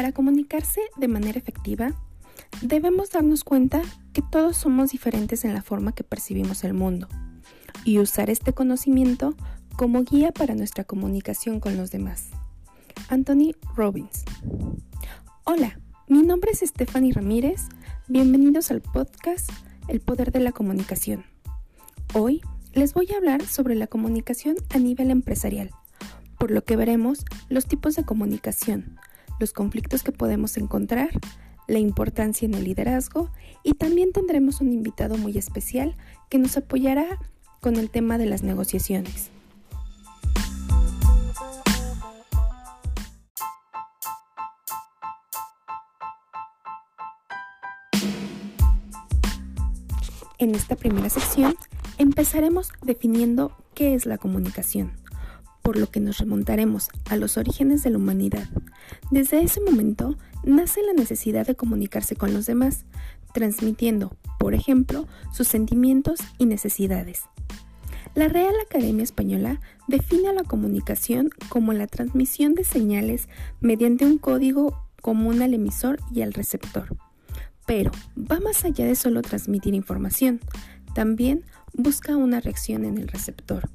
Para comunicarse de manera efectiva, debemos darnos cuenta que todos somos diferentes en la forma que percibimos el mundo y usar este conocimiento como guía para nuestra comunicación con los demás. Anthony Robbins. Hola, mi nombre es Stephanie Ramírez. Bienvenidos al podcast El Poder de la Comunicación. Hoy les voy a hablar sobre la comunicación a nivel empresarial, por lo que veremos los tipos de comunicación, los conflictos que podemos encontrar, la importancia en el liderazgo y también tendremos un invitado muy especial que nos apoyará con el tema de las negociaciones. En esta primera sección empezaremos definiendo qué es la comunicación, por lo que nos remontaremos a los orígenes de la humanidad. Desde ese momento nace la necesidad de comunicarse con los demás, transmitiendo, por ejemplo, sus sentimientos y necesidades. La Real Academia Española define a la comunicación como la transmisión de señales mediante un código común al emisor y al receptor. Pero va más allá de solo transmitir información, también busca una reacción en el receptor.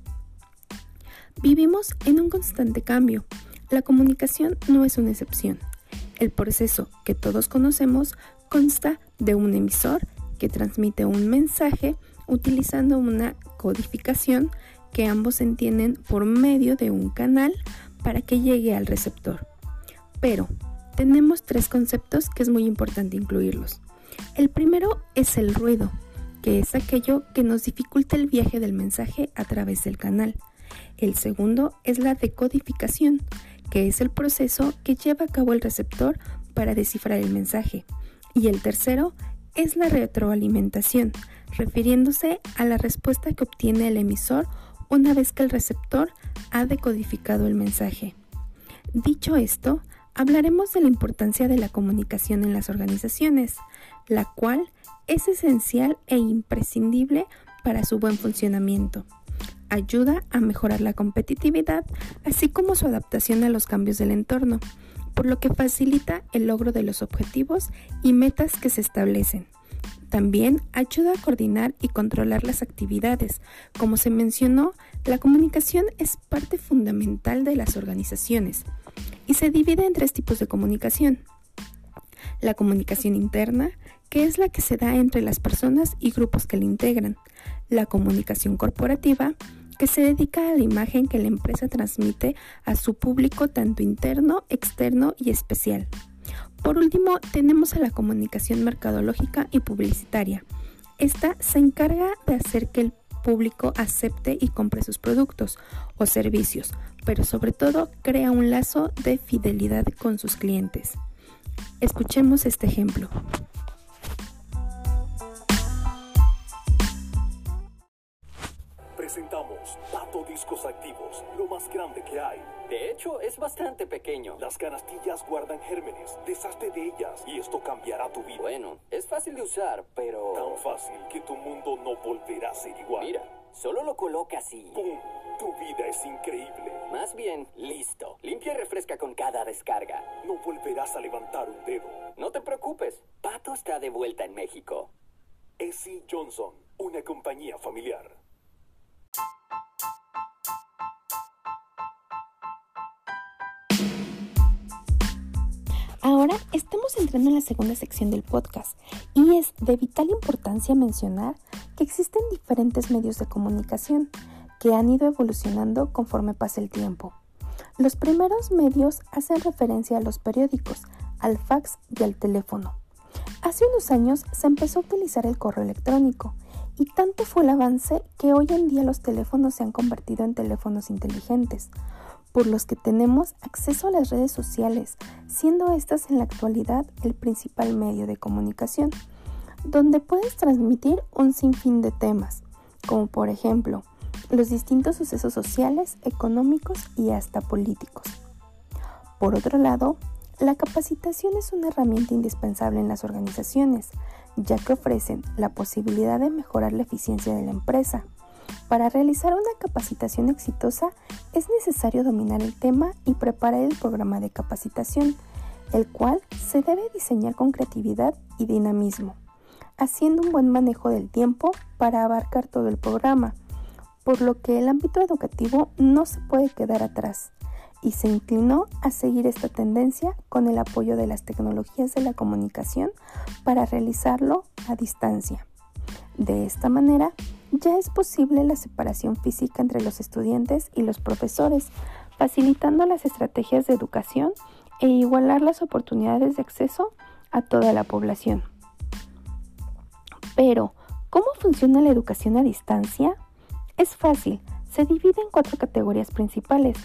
Vivimos en un constante cambio. La comunicación no es una excepción. El proceso que todos conocemos consta de un emisor que transmite un mensaje utilizando una codificación que ambos entienden por medio de un canal para que llegue al receptor. Pero tenemos tres conceptos que es muy importante incluirlos. El primero es el ruido, que es aquello que nos dificulta el viaje del mensaje a través del canal. El segundo es la decodificación, que es el proceso que lleva a cabo el receptor para descifrar el mensaje. Y el tercero es la retroalimentación, refiriéndose a la respuesta que obtiene el emisor una vez que el receptor ha decodificado el mensaje. Dicho esto, hablaremos de la importancia de la comunicación en las organizaciones, la cual es esencial e imprescindible para su buen funcionamiento. Ayuda a mejorar la competitividad, así como su adaptación a los cambios del entorno, por lo que facilita el logro de los objetivos y metas que se establecen. También ayuda a coordinar y controlar las actividades. Como se mencionó, la comunicación es parte fundamental de las organizaciones y se divide en tres tipos de comunicación. La comunicación interna, que es la que se da entre las personas y grupos que la integran. La comunicación corporativa, que se dedica a la imagen que la empresa transmite a su público tanto interno, externo y especial. Por último, tenemos a la comunicación mercadológica y publicitaria. Esta se encarga de hacer que el público acepte y compre sus productos o servicios, pero sobre todo crea un lazo de fidelidad con sus clientes. Escuchemos este ejemplo. Presentamos Pato Discos Activos, lo más grande que hay. De hecho, es bastante pequeño. Las canastillas guardan gérmenes, deshazte de ellas y esto cambiará tu vida. Bueno, es fácil de usar, pero... Tan fácil que tu mundo no volverá a ser igual. Mira, solo lo colocas y... ¡Pum! Tu vida es increíble. Más bien, listo. Limpia y refresca con cada descarga. No volverás a levantar un dedo. No te preocupes, Pato está de vuelta en México. S.C. Johnson, una compañía familiar. Ahora estamos entrando en la segunda sección del podcast y es de vital importancia mencionar que existen diferentes medios de comunicación que han ido evolucionando conforme pasa el tiempo. Los primeros medios hacen referencia a los periódicos, al fax y al teléfono. Hace unos años se empezó a utilizar el correo electrónico y tanto fue el avance que hoy en día los teléfonos se han convertido en teléfonos inteligentes, por los que tenemos acceso a las redes sociales, siendo estas en la actualidad el principal medio de comunicación, donde puedes transmitir un sinfín de temas, como por ejemplo los distintos sucesos sociales, económicos y hasta políticos. Por otro lado, la capacitación es una herramienta indispensable en las organizaciones, ya que ofrecen la posibilidad de mejorar la eficiencia de la empresa, para realizar una capacitación exitosa es necesario dominar el tema y preparar el programa de capacitación, el cual se debe diseñar con creatividad y dinamismo, haciendo un buen manejo del tiempo para abarcar todo el programa, por lo que el ámbito educativo no se puede quedar atrás y se inclinó a seguir esta tendencia con el apoyo de las tecnologías de la comunicación para realizarlo a distancia. De esta manera, ya es posible la separación física entre los estudiantes y los profesores, facilitando las estrategias de educación e igualar las oportunidades de acceso a toda la población. Pero, ¿cómo funciona la educación a distancia? Es fácil, se divide en cuatro categorías principales.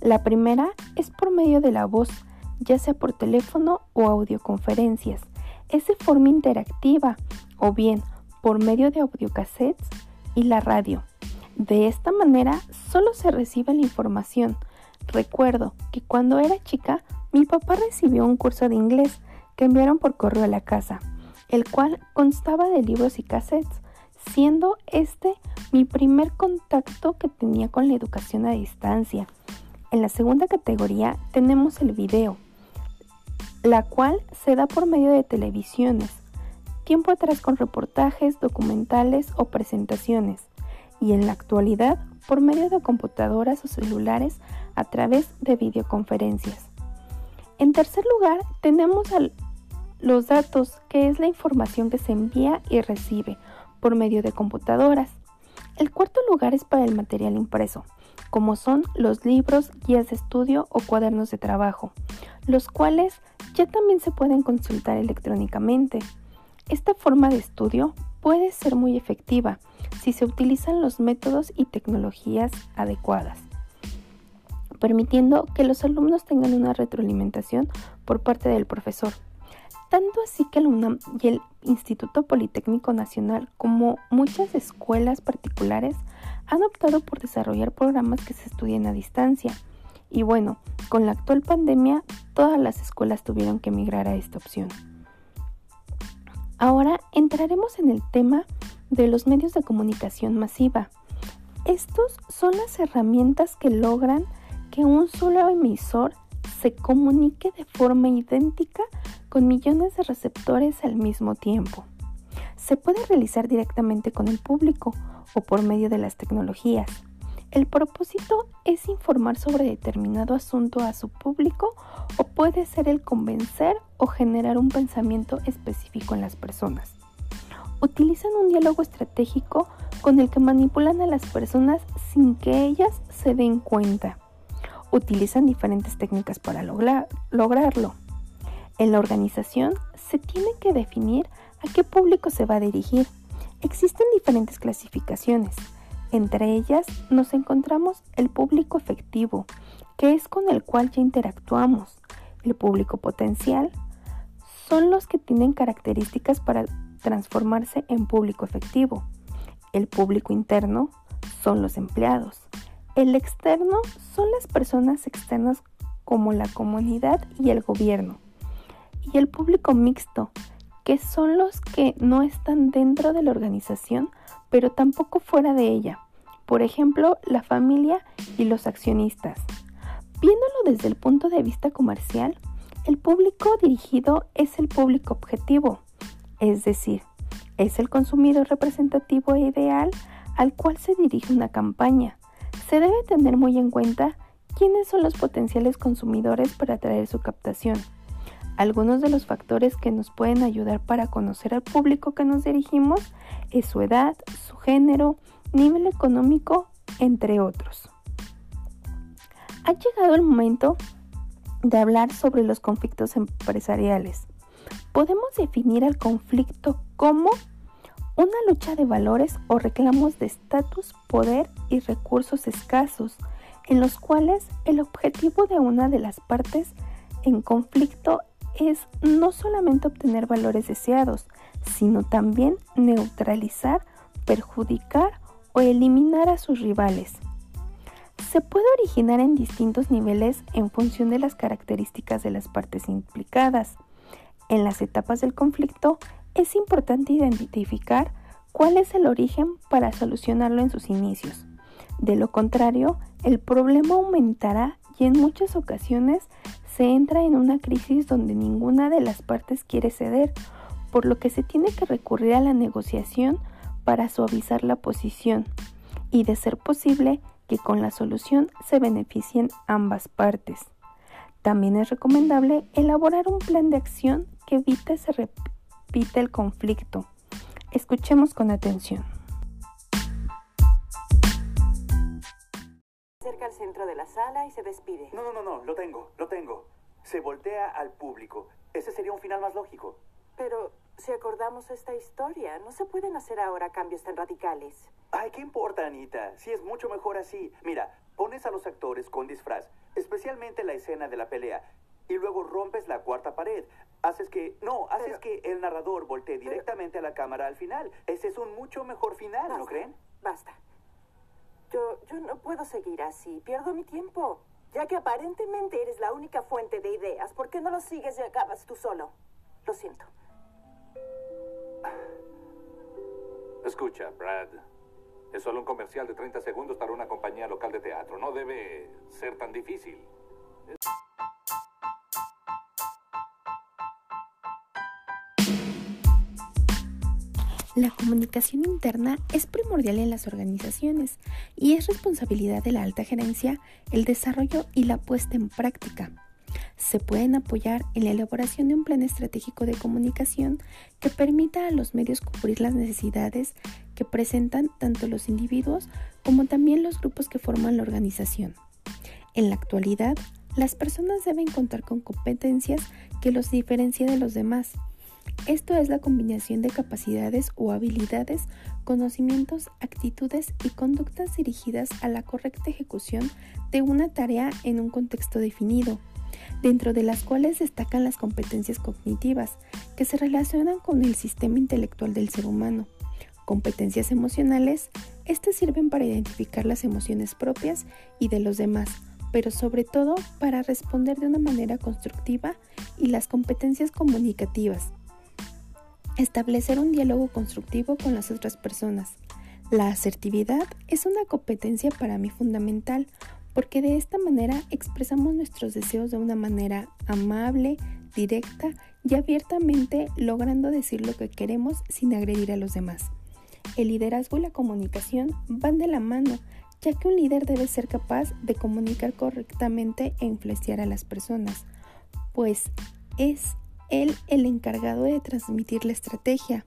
La primera es por medio de la voz, ya sea por teléfono o audioconferencias. Es de forma interactiva o bien por medio de audiocassettes y la radio. De esta manera solo se recibe la información. Recuerdo que cuando era chica mi papá recibió un curso de inglés que enviaron por correo a la casa, el cual constaba de libros y cassettes, siendo este mi primer contacto que tenía con la educación a distancia. En la segunda categoría tenemos el video, la cual se da por medio de televisiones, tiempo atrás con reportajes, documentales o presentaciones, y en la actualidad por medio de computadoras o celulares a través de videoconferencias. En tercer lugar, tenemos los datos, que es la información que se envía y recibe por medio de computadoras. El cuarto lugar es para el material impreso, como son los libros, guías de estudio o cuadernos de trabajo, los cuales ya también se pueden consultar electrónicamente. Esta forma de estudio puede ser muy efectiva si se utilizan los métodos y tecnologías adecuadas, permitiendo que los alumnos tengan una retroalimentación por parte del profesor. Tanto así que el UNAM y el Instituto Politécnico Nacional, como muchas escuelas particulares, han optado por desarrollar programas que se estudien a distancia. Y bueno, con la actual pandemia, todas las escuelas tuvieron que migrar a esta opción. Ahora entraremos en el tema de los medios de comunicación masiva. Estos son las herramientas que logran que un solo emisor se comunique de forma idéntica con millones de receptores al mismo tiempo. Se puede realizar directamente con el público o por medio de las tecnologías. El propósito es informar sobre determinado asunto a su público o puede ser el convencer o generar un pensamiento específico en las personas. Utilizan un diálogo estratégico con el que manipulan a las personas sin que ellas se den cuenta. Utilizan diferentes técnicas para lograrlo. En la organización se tiene que definir a qué público se va a dirigir. Existen diferentes clasificaciones. Entre ellas nos encontramos el público efectivo, que es con el cual ya interactuamos. El público potencial son los que tienen características para transformarse en público efectivo. El público interno son los empleados. El externo son las personas externas como la comunidad y el gobierno. Y el público mixto, que son los que no están dentro de la organización, pero tampoco fuera de ella. Por ejemplo, la familia y los accionistas. Viéndolo desde el punto de vista comercial, el público dirigido es el público objetivo, es decir, es el consumidor representativo e ideal al cual se dirige una campaña se debe tener muy en cuenta quiénes son los potenciales consumidores para atraer su captación. Algunos de los factores que nos pueden ayudar para conocer al público que nos dirigimos es su edad, su género, nivel económico, entre otros. Ha llegado el momento de hablar sobre los conflictos empresariales. Podemos definir al conflicto como una lucha de valores o reclamos de estatus, poder y recursos escasos, en los cuales el objetivo de una de las partes en conflicto es no solamente obtener valores deseados, sino también neutralizar, perjudicar o eliminar a sus rivales. Se puede originar en distintos niveles en función de las características de las partes implicadas. En las etapas del conflicto es importante identificar cuál es el origen para solucionarlo en sus inicios. De lo contrario, el problema aumentará y en muchas ocasiones se entra en una crisis donde ninguna de las partes quiere ceder, por lo que se tiene que recurrir a la negociación para suavizar la posición y, de ser posible, que con la solución se beneficien ambas partes. También es recomendable elaborar un plan de acción que evite se repita el conflicto. Escuchemos con atención. Cerca al centro de la sala y se despide. No, no, no, no, lo tengo, lo tengo. Se voltea al público. Ese sería un final más lógico. Pero si acordamos esta historia, no se pueden hacer ahora cambios tan radicales. Ay, ¿qué importa, Anita? Si es mucho mejor así. Mira, pones a los actores con disfraz, especialmente la escena de la pelea, y luego rompes la cuarta pared. Haces que, no, haces que el narrador voltee directamente a la cámara al final. Ese es un mucho mejor final, ¿no creen? Basta. Yo, yo no puedo seguir así. Pierdo mi tiempo. Ya que aparentemente eres la única fuente de ideas, ¿por qué no lo sigues y acabas tú solo? Lo siento. Escucha, Brad. Es solo un comercial de 30 segundos para una compañía local de teatro. No debe ser tan difícil. La comunicación interna es primordial en las organizaciones y es responsabilidad de la alta gerencia el desarrollo y la puesta en práctica. Se pueden apoyar en la elaboración de un plan estratégico de comunicación que permita a los medios cubrir las necesidades que presentan tanto los individuos como también los grupos que forman la organización. En la actualidad, las personas deben contar con competencias que los diferencien de los demás esto es la combinación de capacidades o habilidades, conocimientos, actitudes y conductas dirigidas a la correcta ejecución de una tarea en un contexto definido, dentro de las cuales destacan las competencias cognitivas, que se relacionan con el sistema intelectual del ser humano. Competencias emocionales, estas sirven para identificar las emociones propias y de los demás, pero sobre todo para responder de una manera constructiva y las competencias comunicativas, Establecer un diálogo constructivo con las otras personas. La asertividad es una competencia para mí fundamental porque de esta manera expresamos nuestros deseos de una manera amable, directa y abiertamente logrando decir lo que queremos sin agredir a los demás. El liderazgo y la comunicación van de la mano, ya que un líder debe ser capaz de comunicar correctamente e influenciar a las personas, pues es él el encargado de transmitir la estrategia.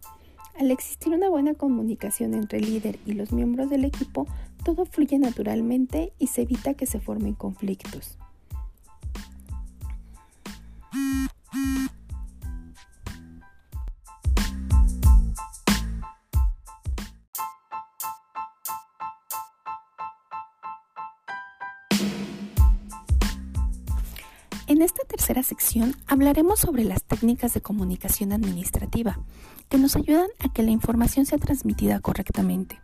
Al existir una buena comunicación entre el líder y los miembros del equipo, todo fluye naturalmente y se evita que se formen conflictos. En esta tercera sección hablaremos sobre las técnicas de comunicación administrativa que nos ayudan a que la información sea transmitida correctamente.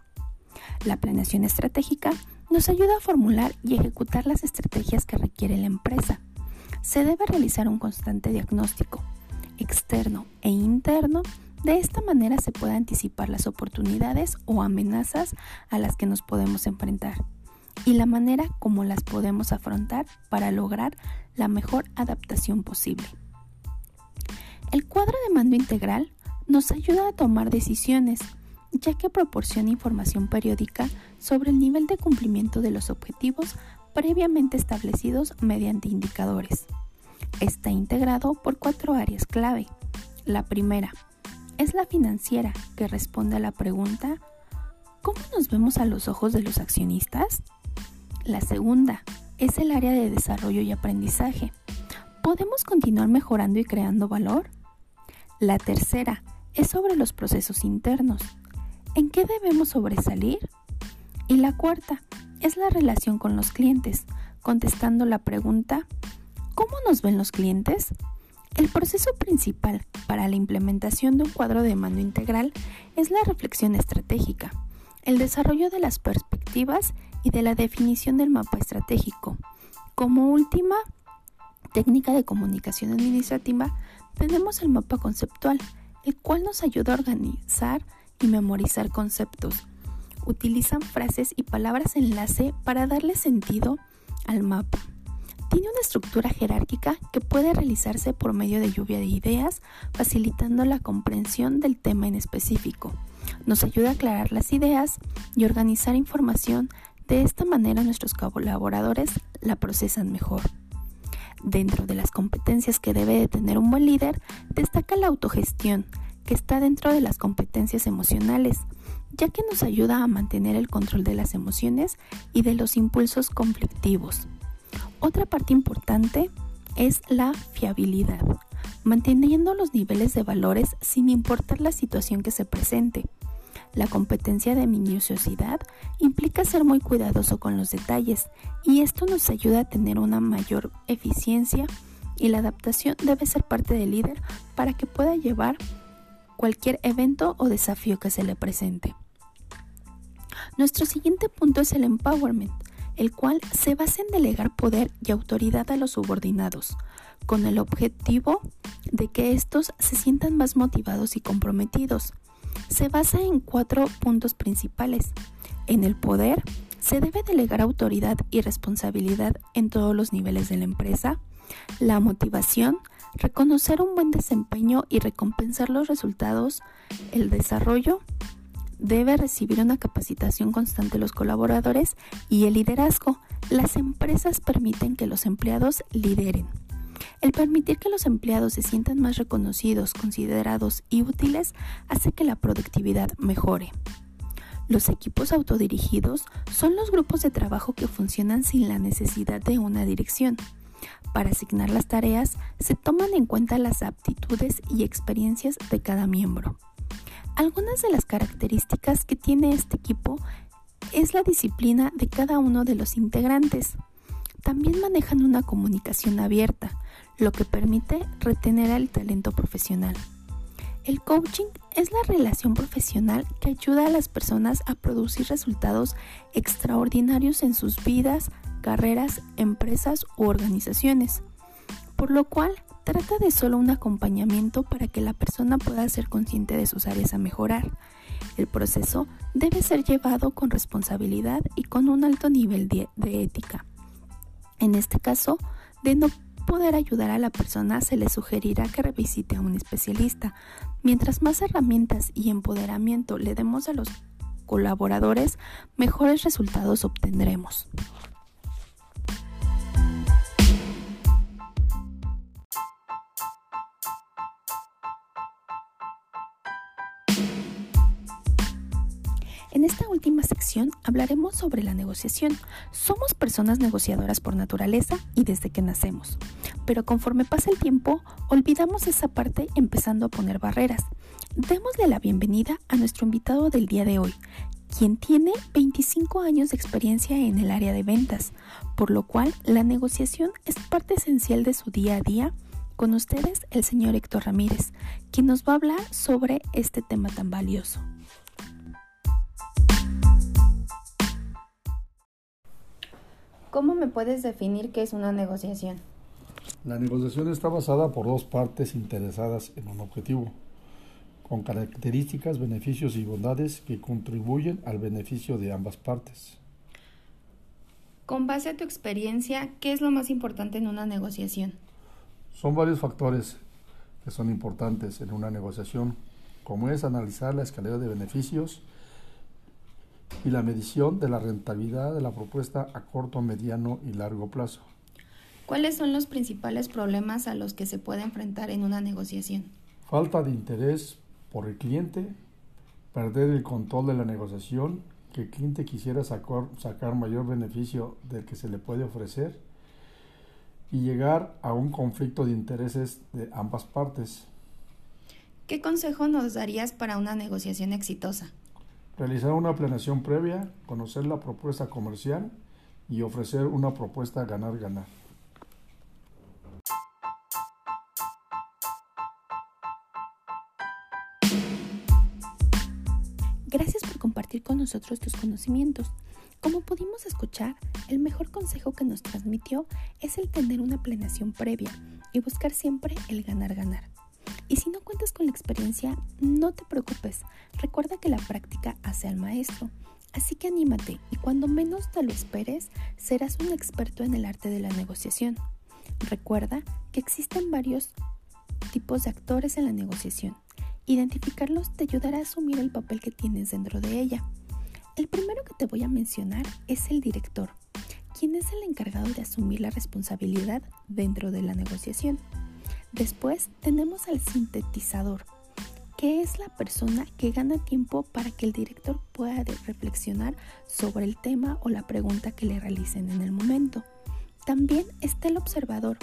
La planeación estratégica nos ayuda a formular y ejecutar las estrategias que requiere la empresa. Se debe realizar un constante diagnóstico externo e interno. De esta manera se puede anticipar las oportunidades o amenazas a las que nos podemos enfrentar y la manera como las podemos afrontar para lograr la mejor adaptación posible. El cuadro de mando integral nos ayuda a tomar decisiones, ya que proporciona información periódica sobre el nivel de cumplimiento de los objetivos previamente establecidos mediante indicadores. Está integrado por cuatro áreas clave. La primera es la financiera, que responde a la pregunta ¿Cómo nos vemos a los ojos de los accionistas? La segunda es el área de desarrollo y aprendizaje. ¿Podemos continuar mejorando y creando valor? La tercera es sobre los procesos internos. ¿En qué debemos sobresalir? Y la cuarta es la relación con los clientes, contestando la pregunta ¿Cómo nos ven los clientes? El proceso principal para la implementación de un cuadro de mando integral es la reflexión estratégica, el desarrollo de las perspectivas y de la definición del mapa estratégico. Como última técnica de comunicación administrativa, tenemos el mapa conceptual, el cual nos ayuda a organizar y memorizar conceptos. Utilizan frases y palabras enlace para darle sentido al mapa. Tiene una estructura jerárquica que puede realizarse por medio de lluvia de ideas, facilitando la comprensión del tema en específico. Nos ayuda a aclarar las ideas y organizar información. De esta manera nuestros colaboradores la procesan mejor. Dentro de las competencias que debe de tener un buen líder, destaca la autogestión, que está dentro de las competencias emocionales, ya que nos ayuda a mantener el control de las emociones y de los impulsos conflictivos. Otra parte importante es la fiabilidad, manteniendo los niveles de valores sin importar la situación que se presente. La competencia de minuciosidad implica ser muy cuidadoso con los detalles y esto nos ayuda a tener una mayor eficiencia y la adaptación debe ser parte del líder para que pueda llevar cualquier evento o desafío que se le presente. Nuestro siguiente punto es el empowerment, el cual se basa en delegar poder y autoridad a los subordinados, con el objetivo de que estos se sientan más motivados y comprometidos. Se basa en cuatro puntos principales. En el poder, se debe delegar autoridad y responsabilidad en todos los niveles de la empresa. La motivación, reconocer un buen desempeño y recompensar los resultados. El desarrollo, debe recibir una capacitación constante los colaboradores y el liderazgo. Las empresas permiten que los empleados lideren. El permitir que los empleados se sientan más reconocidos, considerados y útiles hace que la productividad mejore. Los equipos autodirigidos son los grupos de trabajo que funcionan sin la necesidad de una dirección. Para asignar las tareas se toman en cuenta las aptitudes y experiencias de cada miembro. Algunas de las características que tiene este equipo es la disciplina de cada uno de los integrantes. También manejan una comunicación abierta, lo que permite retener el talento profesional. El coaching es la relación profesional que ayuda a las personas a producir resultados extraordinarios en sus vidas, carreras, empresas u organizaciones, por lo cual trata de solo un acompañamiento para que la persona pueda ser consciente de sus áreas a mejorar. El proceso debe ser llevado con responsabilidad y con un alto nivel de, ética. En este caso, de no poder ayudar a la persona, se le sugerirá que revisite a un especialista. Mientras más herramientas y empoderamiento le demos a los colaboradores, mejores resultados obtendremos. En esta última sección hablaremos sobre la negociación. Somos personas negociadoras por naturaleza y desde que nacemos, pero conforme pasa el tiempo olvidamos esa parte empezando a poner barreras. Démosle la bienvenida a nuestro invitado del día de hoy, quien tiene 25 años de experiencia en el área de ventas, por lo cual la negociación es parte esencial de su día a día. Con ustedes el señor Héctor Ramírez, quien nos va a hablar sobre este tema tan valioso. ¿Cómo me puedes definir qué es una negociación? La negociación está basada por dos partes interesadas en un objetivo, con características, beneficios y bondades que contribuyen al beneficio de ambas partes. Con base a tu experiencia, ¿qué es lo más importante en una negociación? Son varios factores que son importantes en una negociación, como es analizar la escalera de beneficios, y la medición de la rentabilidad de la propuesta a corto, mediano y largo plazo. ¿Cuáles son los principales problemas a los que se puede enfrentar en una negociación? Falta de interés por el cliente, perder el control de la negociación, que el cliente quisiera sacar, sacar mayor beneficio del que se le puede ofrecer y llegar a un conflicto de intereses de ambas partes. ¿Qué consejo nos darías para una negociación exitosa? Realizar una planeación previa, conocer la propuesta comercial y ofrecer una propuesta ganar-ganar. Gracias por compartir con nosotros tus conocimientos. Como pudimos escuchar, el mejor consejo que nos transmitió es el tener una planeación previa y buscar siempre el ganar-ganar. Y si no cuentas con la experiencia, no te preocupes. Recuerda que la práctica hace al maestro. Así que anímate y cuando menos te lo esperes, serás un experto en el arte de la negociación. Recuerda que existen varios tipos de actores en la negociación. Identificarlos te ayudará a asumir el papel que tienes dentro de ella. El primero que te voy a mencionar es el director, quien es el encargado de asumir la responsabilidad dentro de la negociación. Después tenemos al sintetizador, que es la persona que gana tiempo para que el director pueda reflexionar sobre el tema o la pregunta que le realicen en el momento. También está el observador.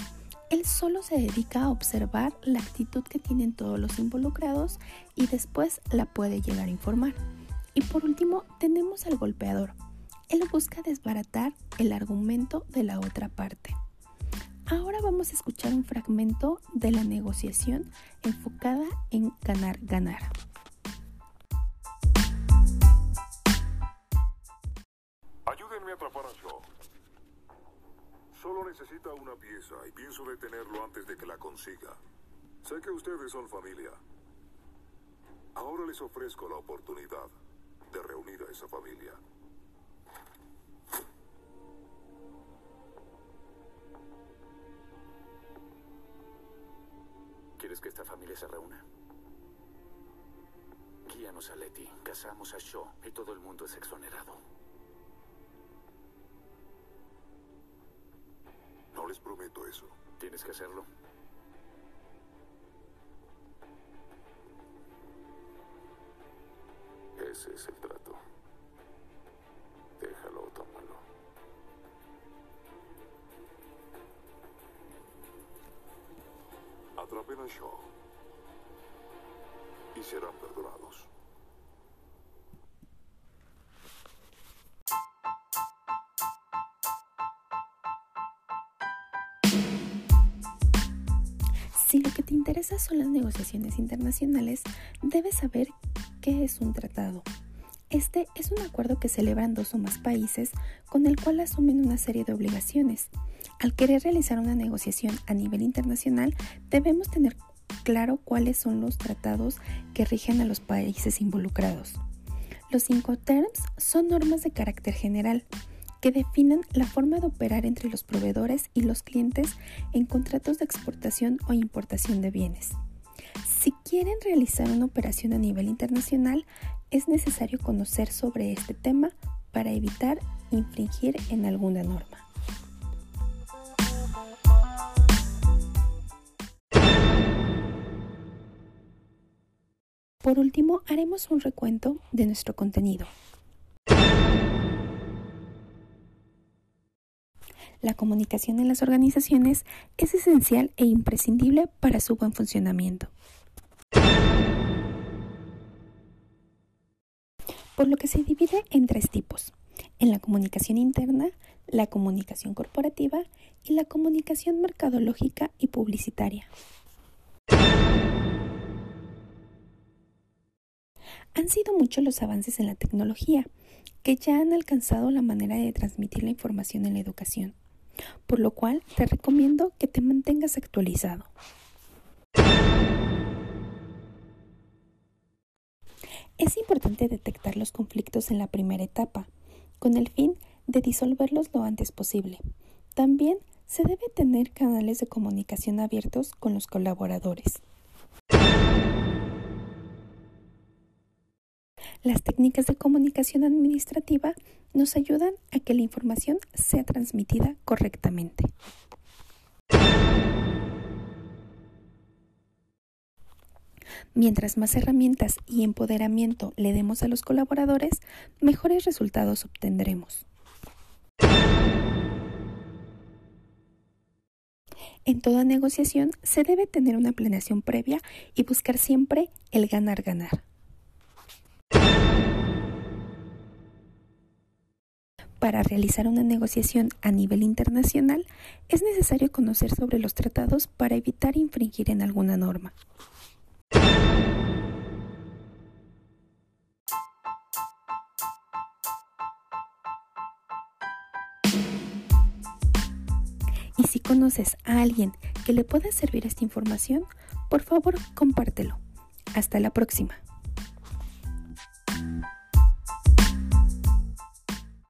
Él solo se dedica a observar la actitud que tienen todos los involucrados y después la puede llegar a informar. Y por último tenemos al golpeador. Él busca desbaratar el argumento de la otra parte. Ahora vamos a escuchar un fragmento de la negociación enfocada en ganar-ganar. Ayúdenme a atrapar a Shaw. Solo necesita una pieza y pienso detenerlo antes de que la consiga. Sé que ustedes son familia. Ahora les ofrezco la oportunidad de reunir a esa familia. ¿Quieres que esta familia se reúna? Guíanos a Letty, casamos a Shaw y todo el mundo es exonerado. No les prometo eso. Tienes que hacerlo. Ese es el trato. Y serán perdonados. Si lo que te interesa son las negociaciones internacionales, debes saber qué es un tratado. Este es un acuerdo que celebran dos o más países con el cual asumen una serie de obligaciones. Al querer realizar una negociación a nivel internacional, debemos tener claro cuáles son los tratados que rigen a los países involucrados. Los cinco terms son normas de carácter general que definen la forma de operar entre los proveedores y los clientes en contratos de exportación o importación de bienes. Si quieren realizar una operación a nivel internacional, es necesario conocer sobre este tema para evitar infringir en alguna norma. Por último, haremos un recuento de nuestro contenido. La comunicación en las organizaciones es esencial e imprescindible para su buen funcionamiento. Por lo que se divide en tres tipos. En la comunicación interna, la comunicación corporativa y la comunicación mercadológica y publicitaria. Han sido muchos los avances en la tecnología que ya han alcanzado la manera de transmitir la información en la educación por lo cual te recomiendo que te mantengas actualizado. Es importante detectar los conflictos en la primera etapa, con el fin de disolverlos lo antes posible. También se debe tener canales de comunicación abiertos con los colaboradores. Las técnicas de comunicación administrativa nos ayudan a que la información sea transmitida correctamente. Mientras más herramientas y empoderamiento le demos a los colaboradores, mejores resultados obtendremos. En toda negociación se debe tener una planeación previa y buscar siempre el ganar-ganar. Para realizar una negociación a nivel internacional es necesario conocer sobre los tratados para evitar infringir en alguna norma. Y si conoces a alguien que le pueda servir esta información, por favor compártelo. Hasta la próxima.